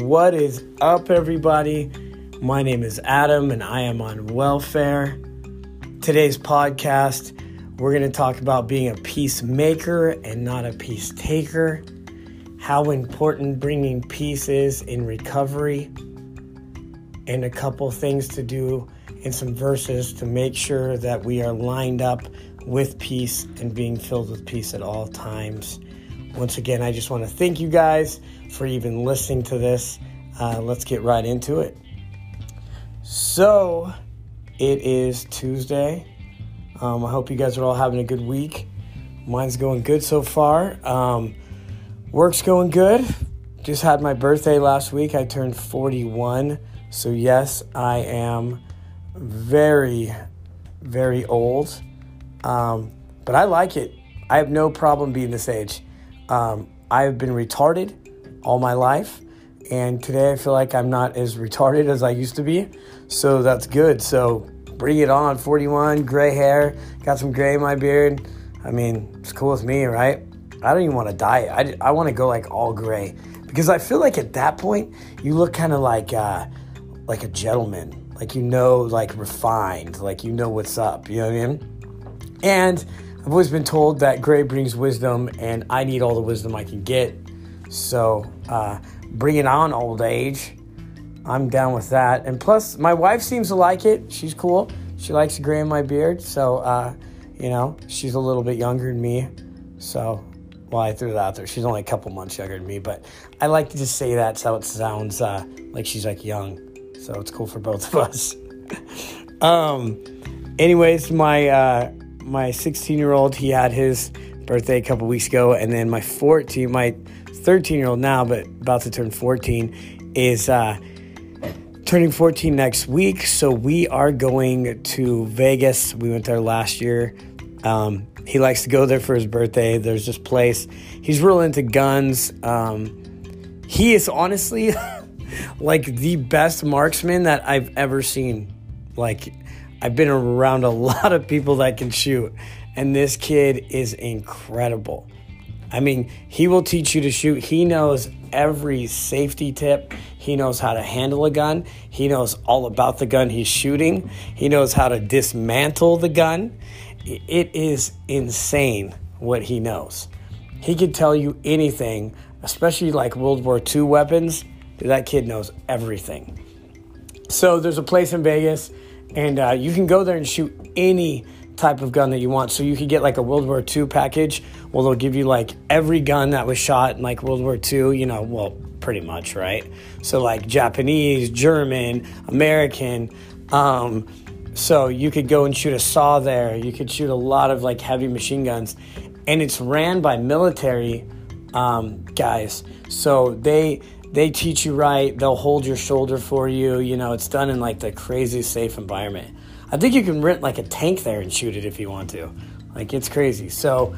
What is up, everybody? My name is Adam and I am on welfare. Today's podcast, we're going to talk about being a peacemaker and not a peace taker, how important bringing peace is in recovery, and a couple things to do and some verses to make sure that we are lined up with peace and being filled with peace at all times. Once again, I just want to thank you guys for even listening to this. Uh, let's get right into it. So, it is Tuesday. Um, I hope you guys are all having a good week. Mine's going good so far. Um, work's going good. Just had my birthday last week. I turned 41. So, yes, I am very, very old. Um, but I like it. I have no problem being this age. Um, I have been retarded all my life, and today I feel like I'm not as retarded as I used to be. So that's good. So bring it on. 41, gray hair, got some gray in my beard. I mean, it's cool with me, right? I don't even want to dye it. I, I want to go like all gray because I feel like at that point you look kind of like uh, like a gentleman, like you know, like refined, like you know what's up. You know what I mean? And I've always been told that gray brings wisdom, and I need all the wisdom I can get. So uh, bring it on, old age. I'm down with that. And plus, my wife seems to like it. She's cool. She likes gray in my beard. So, uh, you know, she's a little bit younger than me. So, well, I threw that out there. She's only a couple months younger than me, but I like to just say that so it sounds uh, like she's like young. So it's cool for both of us. um, anyways, my uh, my 16 year old, he had his birthday a couple weeks ago, and then my 14, my 13 year old now, but about to turn 14, is uh, turning 14 next week. So we are going to Vegas. We went there last year. Um, he likes to go there for his birthday. There's this place. He's real into guns. Um, he is honestly like the best marksman that I've ever seen. Like, I've been around a lot of people that can shoot, and this kid is incredible. I mean, he will teach you to shoot. He knows every safety tip. He knows how to handle a gun. He knows all about the gun he's shooting. He knows how to dismantle the gun. It is insane what he knows. He could tell you anything, especially like World War II weapons. That kid knows everything. So there's a place in Vegas, and uh, you can go there and shoot any type of gun that you want. So you could get like a World War II package. Well, they'll give you like every gun that was shot in like World War II, you know, well, pretty much, right? So like Japanese, German, American. Um, so you could go and shoot a SAW there. You could shoot a lot of like heavy machine guns. And it's ran by military um, guys. So they they teach you right. They'll hold your shoulder for you. You know, it's done in like the crazy safe environment. I think you can rent like a tank there and shoot it if you want to. Like it's crazy. So,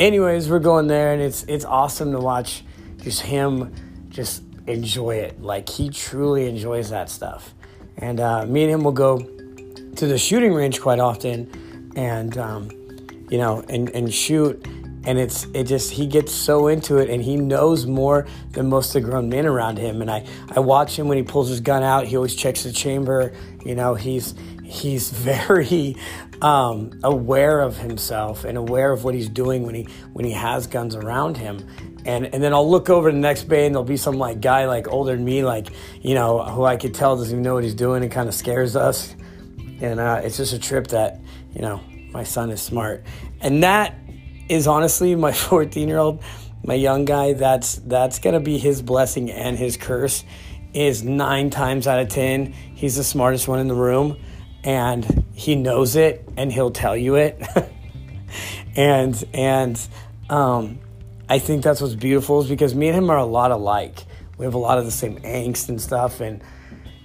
anyways, we're going there, and it's it's awesome to watch just him just enjoy it. Like he truly enjoys that stuff. And uh, me and him will go to the shooting range quite often, and um, you know, and and shoot. And it's it just he gets so into it, and he knows more than most of the grown men around him. And I I watch him when he pulls his gun out. He always checks the chamber. You know, he's he's very um, aware of himself and aware of what he's doing when he when he has guns around him. And and then I'll look over the next bay and there'll be some like guy like older than me, like you know, who I could tell doesn't even know what he's doing and kind of scares us. And uh, it's just a trip that you know my son is smart, and that is honestly my 14 year old, my young guy. That's that's gonna be his blessing and his curse. Is nine times out of ten, he's the smartest one in the room and he knows it and he'll tell you it and and um, i think that's what's beautiful is because me and him are a lot alike we have a lot of the same angst and stuff and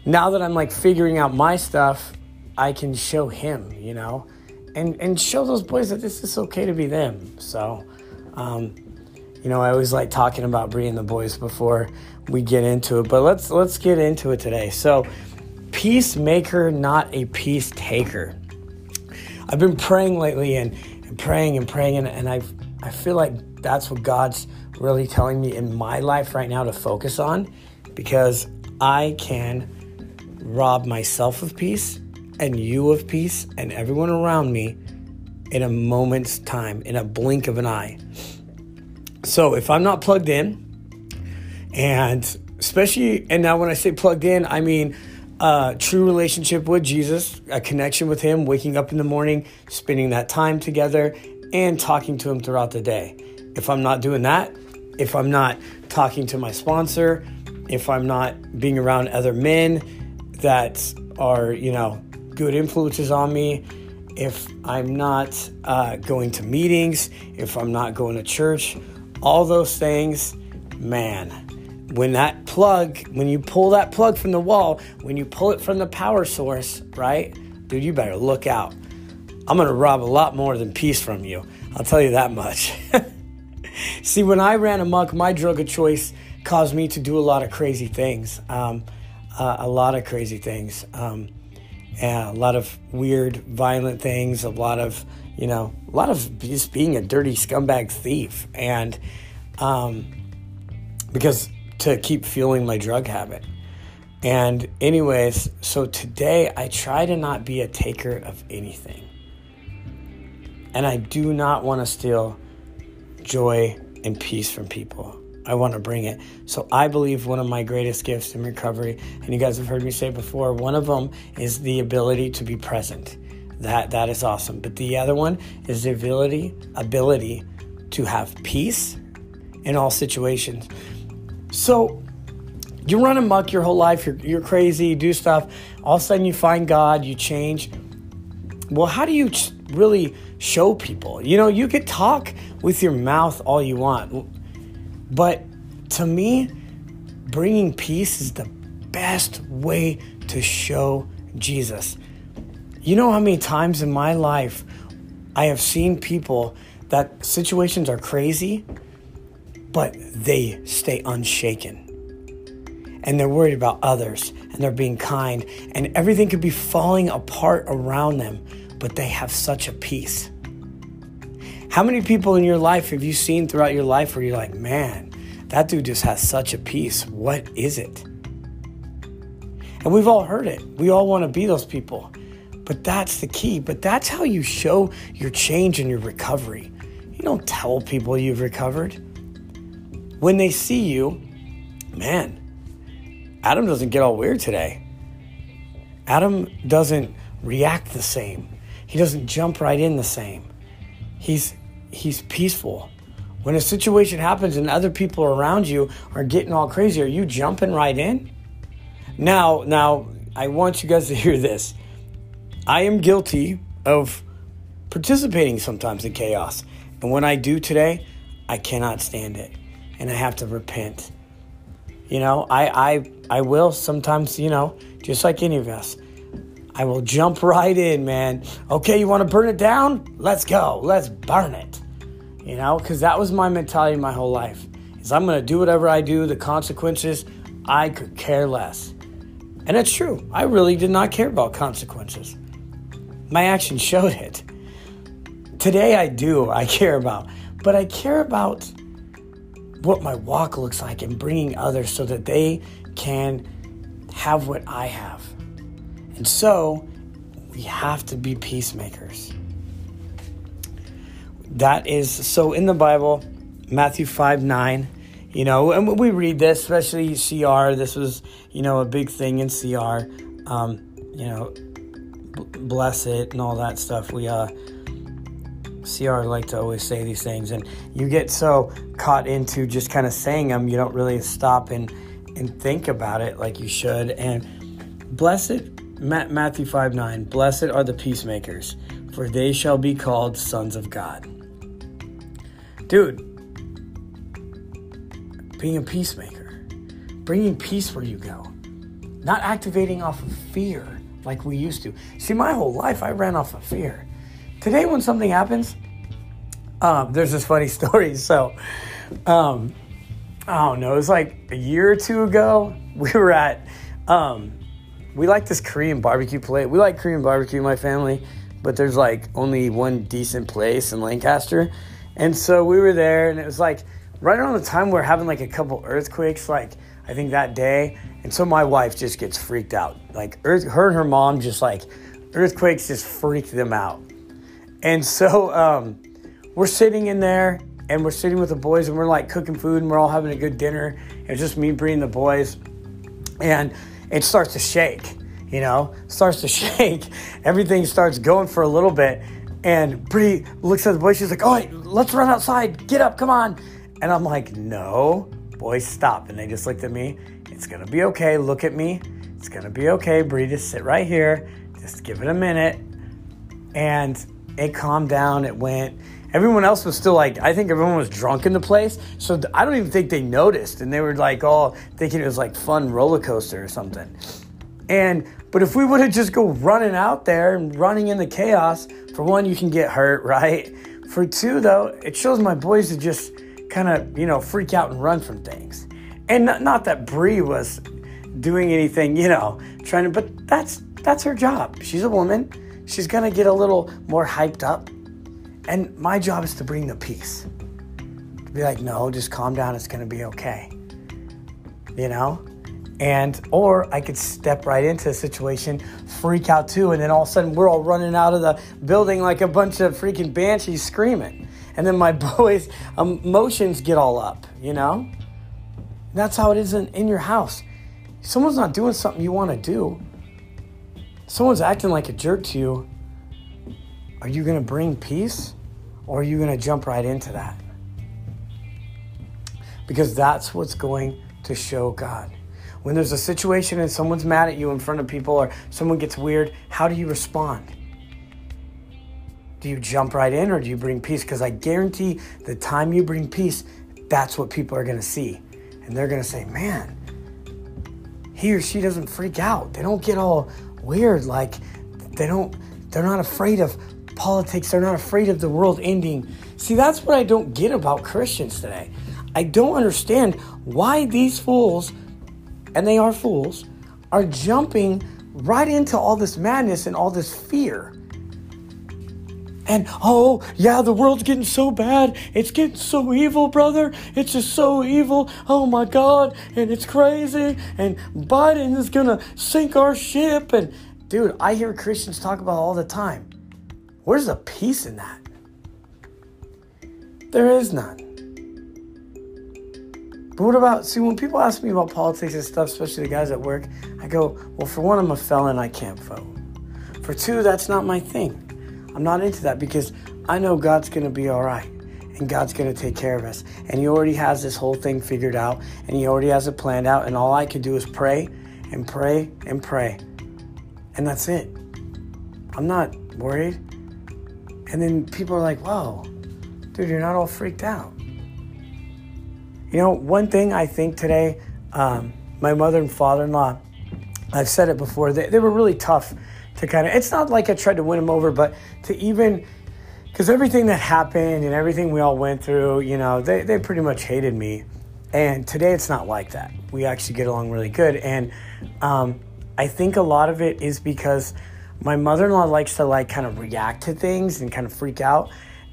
now that i'm like figuring out my stuff i can show him you know and and show those boys that this is okay to be them so um, you know i always like talking about bringing the boys before we get into it but let's let's get into it today so peacemaker, not a peace taker. I've been praying lately and, and praying and praying, and, and i I feel like that's what God's really telling me in my life right now to focus on because I can rob myself of peace and you of peace and everyone around me in a moment's time, in a blink of an eye. So if I'm not plugged in, and especially, and now when I say plugged in, I mean a true relationship with Jesus, a connection with Him, waking up in the morning, spending that time together, and talking to Him throughout the day. If I'm not doing that, if I'm not talking to my sponsor, if I'm not being around other men that are, you know, good influences on me, if I'm not uh, going to meetings, if I'm not going to church, all those things, man, when that plug, when you pull that plug from the wall, when you pull it from the power source, right? Dude, you better look out. I'm going to rob a lot more than peace from you. I'll tell you that much. See, when I ran amok, my drug of choice caused me to do a lot of crazy things. Um, uh, a lot of crazy things. Um, a lot of weird, violent things. A lot of, you know, a lot of just being a dirty scumbag thief. And um, because to keep fueling my drug habit. And, anyways, so today I try to not be a taker of anything. And I do not want to steal joy and peace from people. I want to bring it. So I believe one of my greatest gifts in recovery, and you guys have heard me say before, one of them is the ability to be present. That that is awesome. But the other one is the ability ability to have peace in all situations. So you run amok your whole life, you're, you're crazy, you do stuff, all of a sudden you find God, you change. Well, how do you really show people? You know, you could talk with your mouth all you want, but to me, bringing peace is the best way to show Jesus. You know how many times in my life I have seen people that situations are crazy but they stay unshaken. And they're worried about others and they're being kind, and everything could be falling apart around them, but they have such a peace. How many people in your life have you seen throughout your life where you're like, man, that dude just has such a peace? What is it? And we've all heard it. We all want to be those people. But that's the key. But that's how you show your change and your recovery. You don't tell people you've recovered when they see you, man, Adam doesn't get all weird today. Adam doesn't react the same. He doesn't jump right in the same. He's he's peaceful. When a situation happens and other people around you are getting all crazy, are you jumping right in? Now, now I want you guys to hear this. I am guilty of participating sometimes in chaos. And when I do today, I cannot stand it and I have to repent. You know, I, I, I will sometimes, you know, just like any of us, I will jump right in, man. Okay, you want to burn it down? Let's go. Let's burn it. You know, because that was my mentality my whole life. Is I'm going to do whatever I do. The consequences, I could care less. And it's true. I really did not care about consequences. My actions showed it. Today I do. I care about, but I care about what my walk looks like and bringing others so that they can have what I have. And so we have to be peacemakers. That is so in the Bible, Matthew 5 9. You know, and we read this, especially CR. This was, you know, a big thing in CR. Um, you know, bless it and all that stuff. We, uh, CR like to always say these things, and you get so caught into just kind of saying them, you don't really stop and and think about it like you should. And blessed, Matthew 5 9, blessed are the peacemakers, for they shall be called sons of God. Dude, being a peacemaker, bringing peace where you go, not activating off of fear like we used to. See, my whole life I ran off of fear. Today, when something happens, um, there's this funny story. So, um, I don't know, it was like a year or two ago. We were at, um, we like this Korean barbecue place. We like Korean barbecue, my family, but there's like only one decent place in Lancaster. And so we were there, and it was like right around the time we are having like a couple earthquakes. Like, I I think that day. And so my wife just gets freaked out. Like earth, her and her mom just like earthquakes just freak them out. And so um, we're sitting in there and we're sitting with the boys and we're like cooking food and we're all having a good dinner. It's just me, bringing the boys. And it starts to shake, you know, starts to shake. Everything starts going for a little bit. And Bree looks at the boys. She's like, "Oh, let's run outside. Get up, come on." And I'm like, "No, boys, stop." And they just looked at me. It's gonna be okay. Look at me. It's gonna be okay. Bree, just sit right here. Just give it a minute. And it calmed down. It went. Everyone else was still like, I think everyone was drunk in the place. So I don't even think they noticed. And they were like all thinking it was like fun roller coaster or something. And, but if we would have just go running out there and running in the chaos, for one, you can get hurt, right? For two, though, it shows my boys to just kind of, you know, freak out and run from things. And not, not that Bree was doing anything, you know, trying to, but that's, that's her job. She's a woman. She's going to get a little more hyped up and my job is to bring the peace. To be like, no, just calm down. It's going to be okay. You know? And, or I could step right into a situation, freak out too, and then all of a sudden we're all running out of the building like a bunch of freaking banshees screaming. And then my boys' emotions get all up, you know? that's how it is in, in your house. Someone's not doing something you want to do, someone's acting like a jerk to you. Are you going to bring peace? Or are you going to jump right into that? Because that's what's going to show God. When there's a situation and someone's mad at you in front of people or someone gets weird, how do you respond? Do you jump right in or do you bring peace? Because I guarantee the time you bring peace, that's what people are going to see. And they're going to say, man, he or she doesn't freak out. They don't get all weird. Like, they don't, they're not afraid of politics. They're not afraid of the world ending. See, that's what I don't get about Christians today. I don't understand why these fools, and they are fools, are jumping right into all this madness and all this fear. And oh, yeah, the world's getting so bad. It's getting so evil, brother. It's just so evil. Oh my God. And it's crazy. And Biden is going to sink our ship. And dude, I hear Christians talk about all the time. Where's the peace in that? There is none. But what about, see, when people ask me about politics and stuff, especially the guys at work, I go, well, for one, I'm a felon, I can't vote. For two, that's not my thing. I'm not into that because I know God's going to be all right and God's going to take care of us. And He already has this whole thing figured out and He already has it planned out. And all I can do is pray and pray and pray. And that's it. I'm not worried. And then people are like, whoa, dude, you're not all freaked out. You know, one thing I think today, um, my mother and father in law, I've said it before, they, they were really tough to kind of, it's not like I tried to win them over, but to even, because everything that happened and everything we all went through, you know, they, they pretty much hated me. And today it's not like that. We actually get along really good. And um, I think a lot of it is because my mother-in-law likes to like kind of react to things and kind of freak out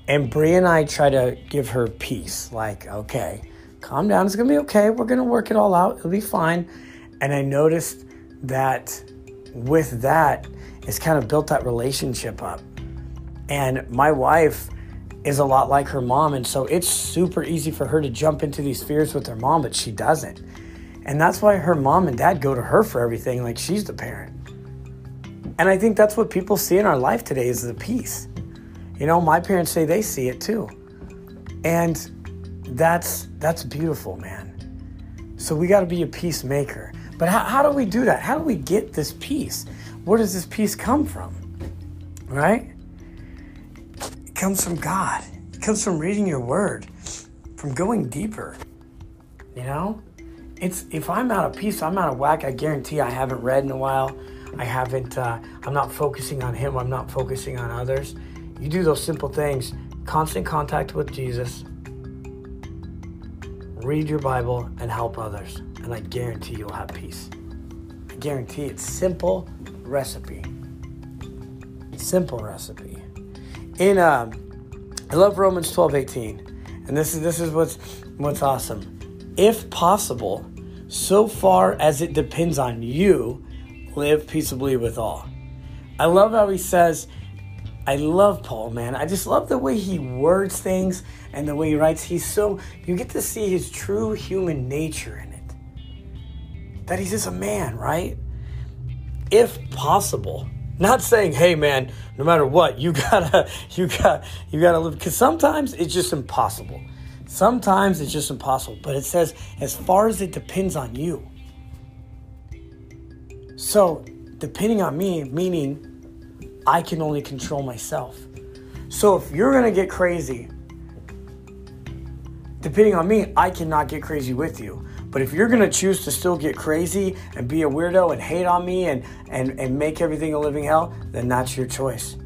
and Bree and I try to give her peace like okay calm down it's gonna be okay we're gonna work it all out it'll be fine. And I noticed that with that it's kind of built that relationship up. And my wife is a lot like her mom and so it's super easy for her to jump into these fears with her mom but she doesn't. And that's why her mom and dad go to her for everything like she's the parent and I think that's what people see in our life today is the peace. You know, my parents say they see it too. And that's that's beautiful, man. So we got to be a peacemaker. But how, how do we do that? How do we get this peace? Where does this peace come from? Right? It comes from God. It comes from reading your word, from going deeper. You know? It's if I'm out of peace, I'm out of whack, I guarantee I haven't read in a while. I haven't, uh, I'm not focusing on Him, I'm not focusing on others. You do those simple things constant contact with Jesus, read your Bible, and help others. And I guarantee you'll have peace. I guarantee it's simple recipe. Simple recipe. In um, I love Romans 12, 18. And this is this is what's what's awesome. If possible, so far as it depends on you, live peaceably with all. I love how he says, I love Paul, man. I just love the way he words things and the way he writes. He's so, you get to see his true human nature in it. That he's just a man, right? If possible. Not saying, hey man, no matter what, you gotta, you got, you gotta live. Because sometimes it's just impossible. Sometimes it's just impossible. But it says, as far as it depends on you. So, depending on me, meaning I can only control myself. So if you're gonna get crazy, depending on me, I cannot get crazy with you. But if you're gonna choose to still get crazy and be a weirdo and hate on me and, and, and make everything a living hell, then that's your choice.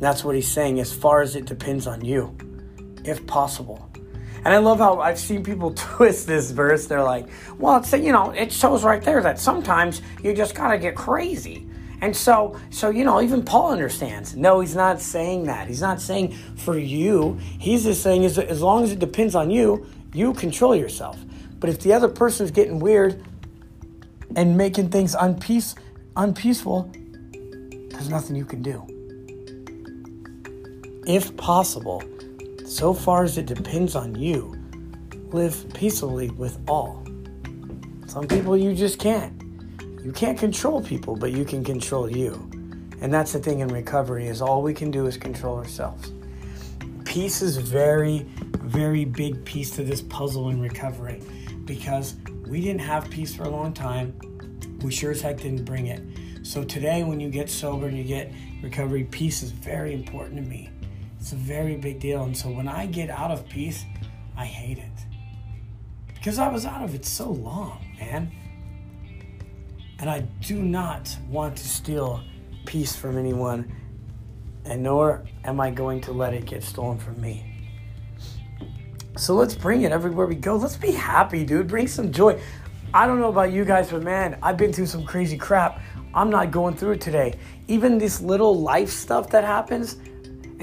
That's what he's saying, as far as it depends on you, if possible. And I love how I've seen people twist this verse. They're like, well, it's, you know, it shows right there that sometimes you just gotta get crazy. And so, so you know, even Paul understands. No, he's not saying that. He's not saying for you. He's just saying as, as long as it depends on you, you control yourself. But if the other person's getting weird and making things unpeace, unpeaceful, there's nothing you can do. If possible, so far as it depends on you, live peacefully with all. Some people you just can't. You can't control people, but you can control you. And that's the thing in recovery is all we can do is control ourselves. Peace is very, very big piece to this puzzle in recovery because we didn't have peace for a long time. We sure as heck didn't bring it. So today, when you get sober and you get recovery, peace is very important to me. It's a very big deal. And so when I get out of peace, I hate it. Because I was out of it so long, man. And I do not want to steal peace from anyone, and nor am I going to let it get stolen from me. So let's bring it everywhere we go. Let's be happy, dude. Bring some joy. I don't know about you guys, but man, I've been through some crazy crap. I'm not going through it today. Even this little life stuff that happens,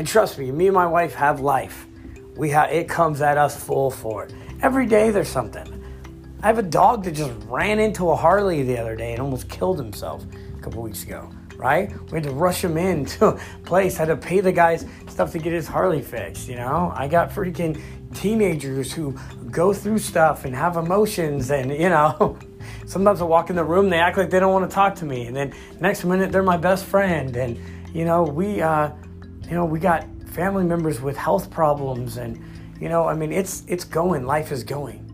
and trust me, me and my wife have life. We have it comes at us full for it. Every day there's something. I have a dog that just ran into a Harley the other day and almost killed himself a couple weeks ago, right? We had to rush him in to a place, had to pay the guys stuff to get his Harley fixed, you know? I got freaking teenagers who go through stuff and have emotions and, you know, sometimes I walk in the room, they act like they don't want to talk to me. And then next minute, they're my best friend. And, you know, we, uh, you know, we got family members with health problems and, you know, I mean, it's, it's going, life is going.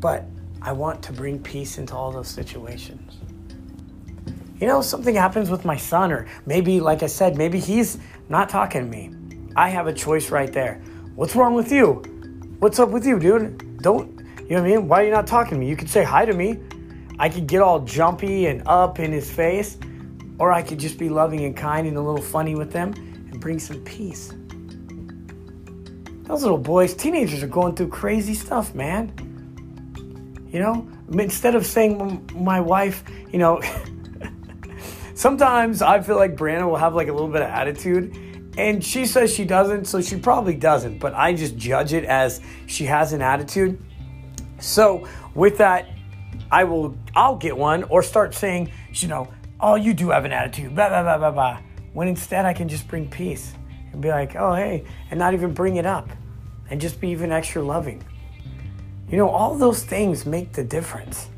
But I want to bring peace into all those situations. You know, something happens with my son, or maybe, like I said, maybe he's not talking to me. I have a choice right there. What's wrong with you? What's up with you, dude? Don't, you know what I mean? Why are you not talking to me? You could say hi to me. I could get all jumpy and up in his face, or I could just be loving and kind and a little funny with them bring some peace. Those little boys, teenagers are going through crazy stuff, man. You know, instead of saying my wife, you know, sometimes I feel like Brianna will have like a little bit of attitude. And she says she doesn't, so she probably doesn't, but I just judge it as she has an attitude. So with that, I will I'll get one or start saying, you know, oh you do have an attitude, blah blah blah blah blah. When instead I can just bring peace and be like, oh hey, and not even bring it up. And just be even extra loving. You know, all those things make the difference.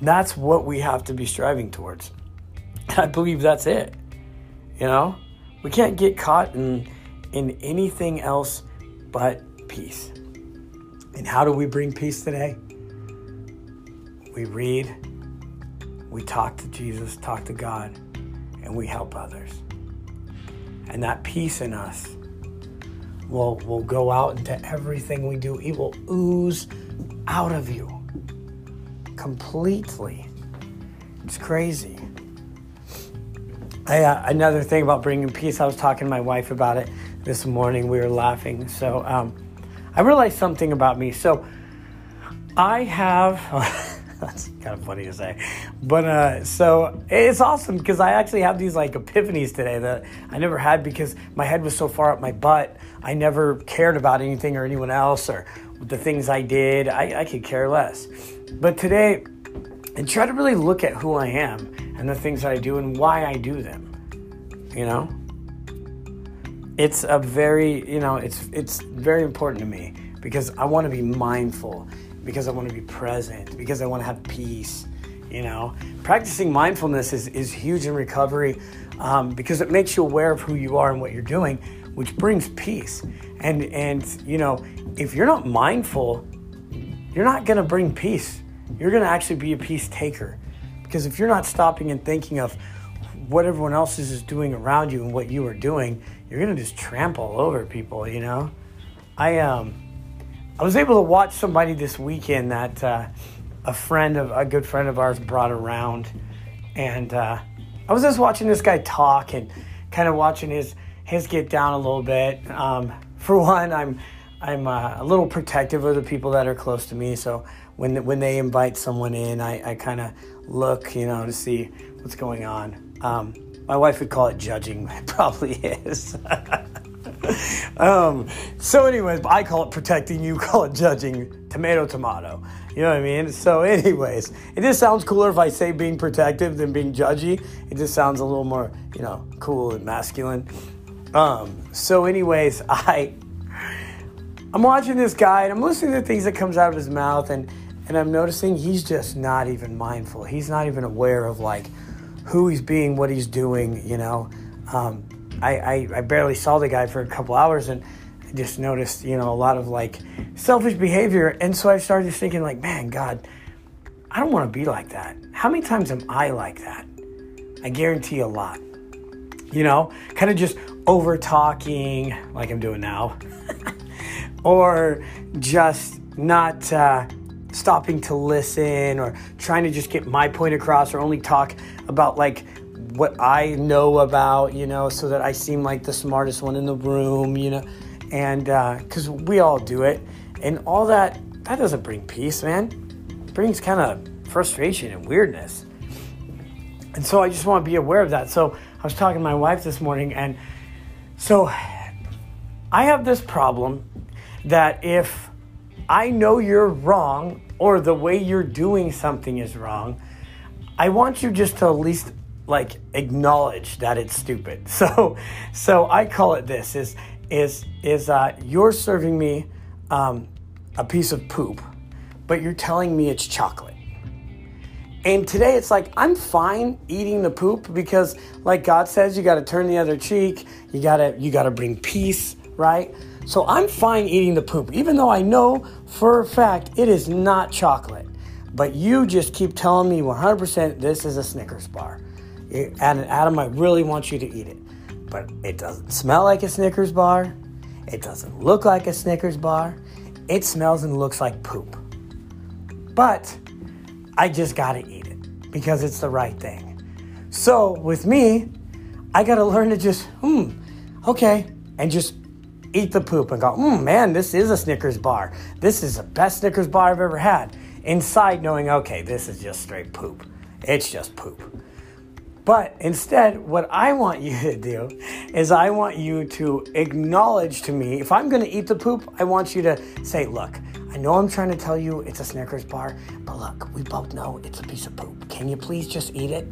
That's what we have to be striving towards. I believe that's it. You know, we can't get caught in in anything else but peace. And how do we bring peace today? We read, we talk to Jesus, talk to God, and we help others. And that peace in us will, will go out into everything we do. It will ooze out of you completely. It's crazy. I, uh, another thing about bringing peace, I was talking to my wife about it this morning. We were laughing. So um, I realized something about me. So I have, That's kind of funny to say. But uh, so it's awesome because I actually have these like epiphanies today that I never had because my head was so far up my butt. I never cared about anything or anyone else or the things I did. I, I could care less. But today, and try to really look at who I am and the things I do and why I do them. You know? It's a very, you know, it's it's very important to me because I want to be mindful, because I want to be present, because I want to have peace. You know, practicing mindfulness is, is huge in recovery um, because it makes you aware of who you are and what you're doing, which brings peace. And and you know, if you're not mindful, you're not going to bring peace you're going to actually be a peace taker. Because if you're not stopping and thinking of what everyone else is doing around you and what you are doing, you're going to just trample over people, you know? I, um, I was able to watch somebody this weekend that uh, a friend of a good friend of ours brought around, and uh, I was just watching this guy talk and kind of watching his his get down a little bit. Um, for one, I'm I'm uh, a little protective of the people that are close to me, so when when they invite someone in, I, I kind of look, you know, to see what's going on. Um, my wife would call it judging. It probably is. um, so, anyways, I call it protecting. You call it judging. Tomato, tomato. You know what I mean? So, anyways, it just sounds cooler if I say being protective than being judgy. It just sounds a little more, you know, cool and masculine. Um, so, anyways, I I'm watching this guy and I'm listening to things that comes out of his mouth and and I'm noticing he's just not even mindful. He's not even aware of like who he's being, what he's doing. You know, um, I, I, I barely saw the guy for a couple hours and I just noticed you know a lot of like selfish behavior. And so I started just thinking like, man, God, I don't want to be like that. How many times am I like that? I guarantee a lot. You know, kind of just over talking like I'm doing now, or just not. Uh, stopping to listen or trying to just get my point across or only talk about like what I know about, you know, so that I seem like the smartest one in the room, you know, and because uh, we all do it, and all that that doesn't bring peace, man. It brings kind of frustration and weirdness. And so I just want to be aware of that. So I was talking to my wife this morning, and so I have this problem that if I know you're wrong or the way you're doing something is wrong, I want you just to at least like acknowledge that it's stupid. So, so I call it this: is is is uh, you're serving me um, a piece of poop, but you're telling me it's chocolate. And today it's like I'm fine eating the poop because, like God says, you got to turn the other cheek. You gotta you gotta bring peace, right? So I'm fine eating the poop, even though I know for a fact it is not chocolate. But you just keep telling me 100% this is a Snickers bar. And Adam, I really want you to eat it. But it doesn't smell like a Snickers bar. It doesn't look like a Snickers bar. It smells and looks like poop. But I just gotta eat it because it's the right thing. So with me, I gotta learn to just, hmm, okay, and just eat the poop and go, mm, man, this is a Snickers bar. This is the best Snickers bar I've ever had. Inside, knowing, okay, this is just straight poop. It's just poop. But instead, what I want you to do is I want you to acknowledge to me, if I'm gonna eat the poop, I want you to say, look, I know I'm trying to tell you it's a Snickers bar, but look, we both know it's a piece of poop. Can you please just eat it?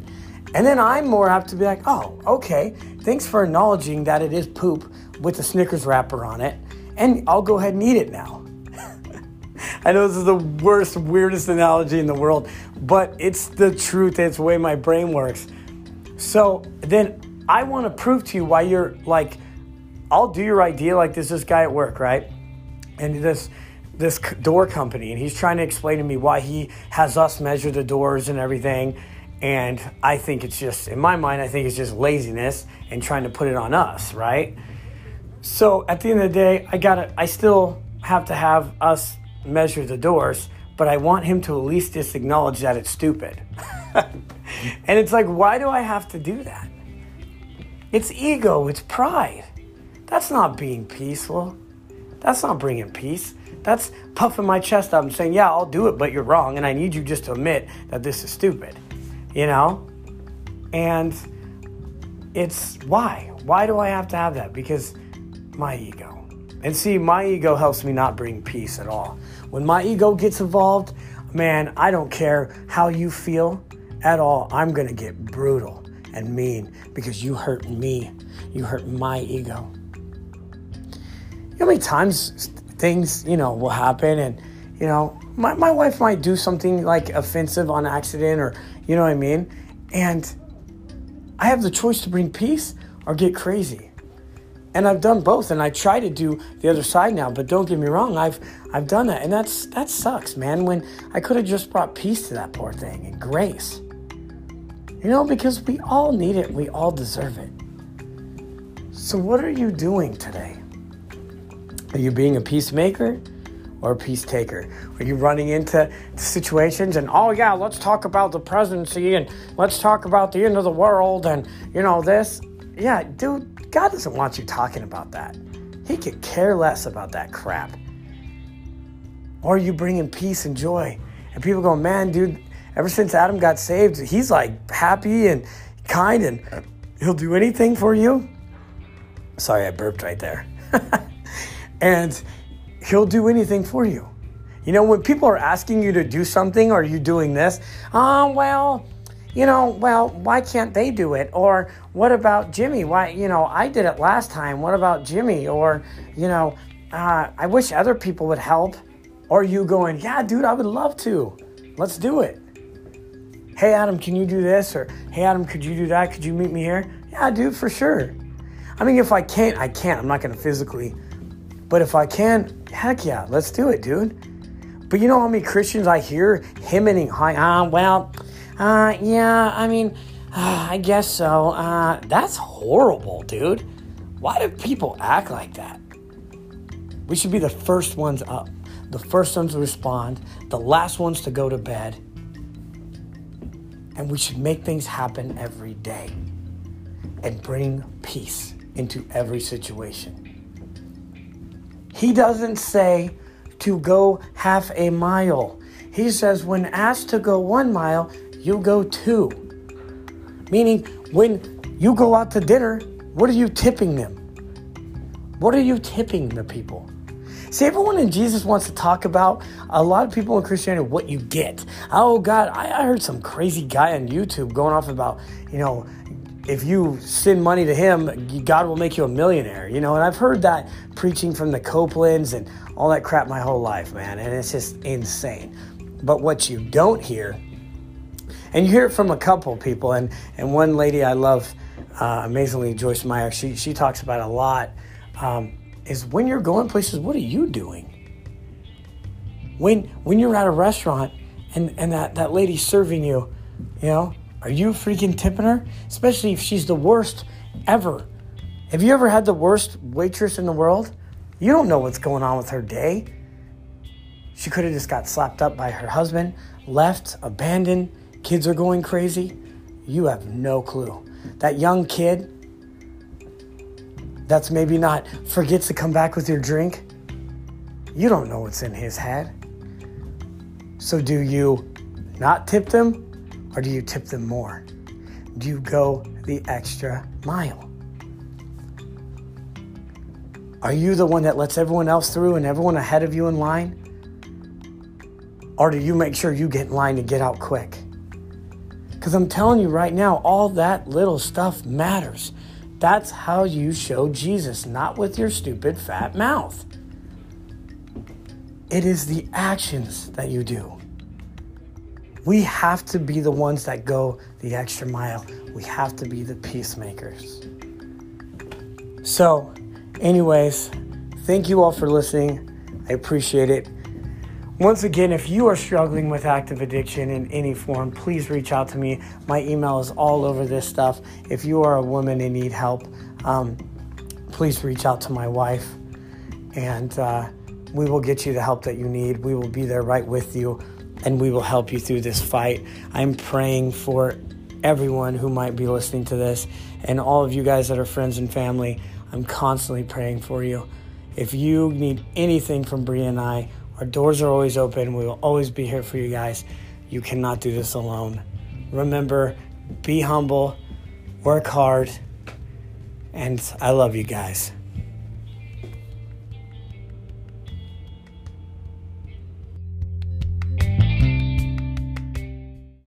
And then I'm more apt to be like, oh, okay, thanks for acknowledging that it is poop with a Snickers wrapper on it, and I'll go ahead and eat it now. I know this is the worst, weirdest analogy in the world, but it's the truth. It's the way my brain works. So then I want to prove to you why you're like, I'll do your idea like this this guy at work, right? And this this door company, and he's trying to explain to me why he has us measure the doors and everything. And I think it's just, in my mind, I think it's just laziness and trying to put it on us, right? So at the end of the day, I gotta, I still have to have us measure the doors, but I want him to at least just acknowledge that it's stupid. and it's like, why do I have to do that? It's ego, it's pride. That's not being peaceful. That's not bringing peace. that's puffing my chest up and saying, yeah, I'll do it, but you're wrong. And I need you just to admit that this is stupid, you know? And it's why? Why do I have to have that? Because my ego. And see, my ego helps me not bring peace at all. When my ego gets involved, man, I don't care how you feel at all. I'm going to get brutal and mean because you hurt me. You hurt my ego. You know how many times things, you know, will happen and, you know, my, my wife might do something like offensive on accident or, you know what I mean? And I have the choice to bring peace or get crazy. And I've done both and I try to do the other side now, but don't get me wrong, I've I've done that. And that's that sucks, man, when I could have just brought peace to that poor thing and grace. You know, because we all need it, we all deserve it. So, what are you doing today? Are you being a peacemaker or a peace taker? Are you running into situations and, oh, yeah, let's talk about the presidency and let's talk about the end of the world and, you know, this? Yeah, dude, God doesn't want you talking about that. He could care less about that crap. Or are you bringing peace and joy? And people go, man, dude, ever since Adam got saved, he's like happy and kind and he'll do anything for you. Sorry, I burped right there. and he'll do anything for you. You know, when people are asking you to do something, are you doing this? Oh, well, you know, well, why can't they do it? Or what about Jimmy? Why, you know, I did it last time. What about Jimmy? Or, you know, uh, I wish other people would help. Or you going, yeah, dude, I would love to. Let's do it hey, Adam, can you do this? Or, hey, Adam, could you do that? Could you meet me here? Yeah, I do for sure. I mean, if I can't, I can't. I'm not going to physically. But if I can, heck yeah, let's do it, dude. But you know how many Christians I hear hemming, hi, uh, well, uh, yeah, I mean, uh, I guess so. Uh, that's horrible, dude. Why do people act like that? We should be the first ones up, the first ones to respond, the last ones to go to bed and we should make things happen every day and bring peace into every situation. He doesn't say to go half a mile. He says, when asked to go one mile, you go two. Meaning, when you go out to dinner, what are you tipping them? What are you tipping the people? See, everyone in Jesus wants to talk about a lot of people in Christianity what you get. Oh God, I, I heard some crazy guy on YouTube going off about, you know, if you send money to him, God will make you a millionaire, you know. And I've heard that preaching from the Copelands and all that crap my whole life, man. And it's just insane. But what you don't hear, and you hear it from a couple people, and, and one lady I love, uh, amazingly, Joyce Meyer, she, she talks about a lot. Um, is when you're going places, what are you doing? When when you're at a restaurant and, and that, that lady's serving you, you know, are you freaking tipping her? Especially if she's the worst ever. Have you ever had the worst waitress in the world? You don't know what's going on with her day. She could have just got slapped up by her husband, left, abandoned, kids are going crazy. You have no clue. That young kid that's maybe not forgets to come back with your drink. You don't know what's in his head. So, do you not tip them or do you tip them more? Do you go the extra mile? Are you the one that lets everyone else through and everyone ahead of you in line? Or do you make sure you get in line to get out quick? Because I'm telling you right now, all that little stuff matters. That's how you show Jesus, not with your stupid fat mouth. It is the actions that you do. We have to be the ones that go the extra mile. We have to be the peacemakers. So, anyways, thank you all for listening. I appreciate it. Once again, if you are struggling with active addiction in any form, please reach out to me. My email is all over this stuff. If you are a woman and need help, um, please reach out to my wife and uh, we will get you the help that you need. We will be there right with you and we will help you through this fight. I'm praying for everyone who might be listening to this and all of you guys that are friends and family. I'm constantly praying for you. If you need anything from Bria and I, our doors are always open. We will always be here for you guys. You cannot do this alone. Remember, be humble, work hard, and I love you guys.